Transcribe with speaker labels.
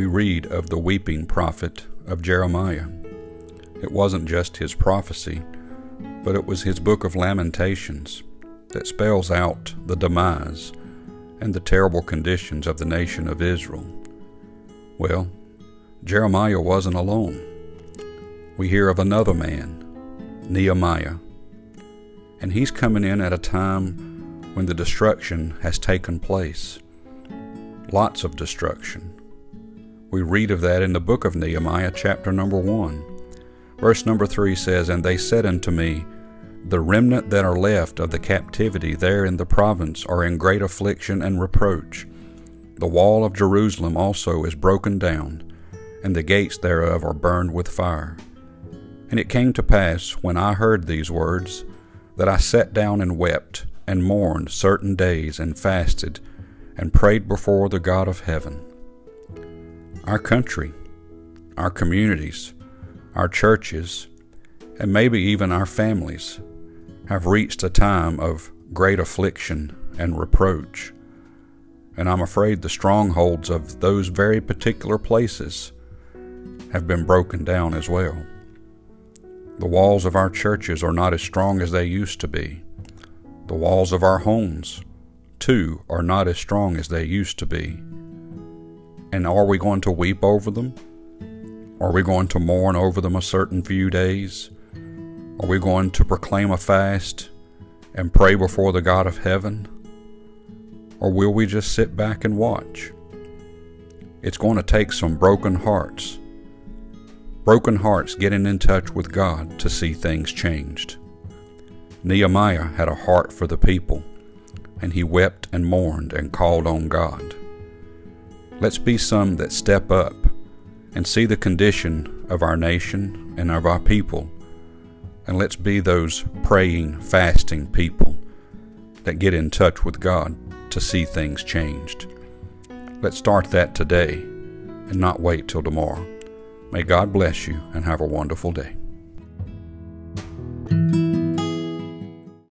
Speaker 1: read of the weeping prophet of Jeremiah. It wasn't just his prophecy, but it was his book of Lamentations that spells out the demise and the terrible conditions of the nation of Israel. Well, Jeremiah wasn't alone. We hear of another man, Nehemiah, and he's coming in at a time when the destruction has taken place. Lots of destruction. We read of that in the book of Nehemiah, chapter number 1. Verse number 3 says, And they said unto me, The remnant that are left of the captivity there in the province are in great affliction and reproach. The wall of Jerusalem also is broken down, and the gates thereof are burned with fire. And it came to pass, when I heard these words, that I sat down and wept, and mourned certain days, and fasted, and prayed before the God of heaven. Our country, our communities, our churches, and maybe even our families have reached a time of great affliction and reproach. And I'm afraid the strongholds of those very particular places have been broken down as well. The walls of our churches are not as strong as they used to be. The walls of our homes, too, are not as strong as they used to be. And are we going to weep over them? Are we going to mourn over them a certain few days? Are we going to proclaim a fast and pray before the God of heaven? Or will we just sit back and watch? It's going to take some broken hearts Broken hearts getting in touch with God to see things changed. Nehemiah had a heart for the people, and he wept and mourned and called on God. Let's be some that step up and see the condition of our nation and of our people, and let's be those praying, fasting people that get in touch with God to see things changed. Let's start that today and not wait till tomorrow. May God bless you and have a wonderful day.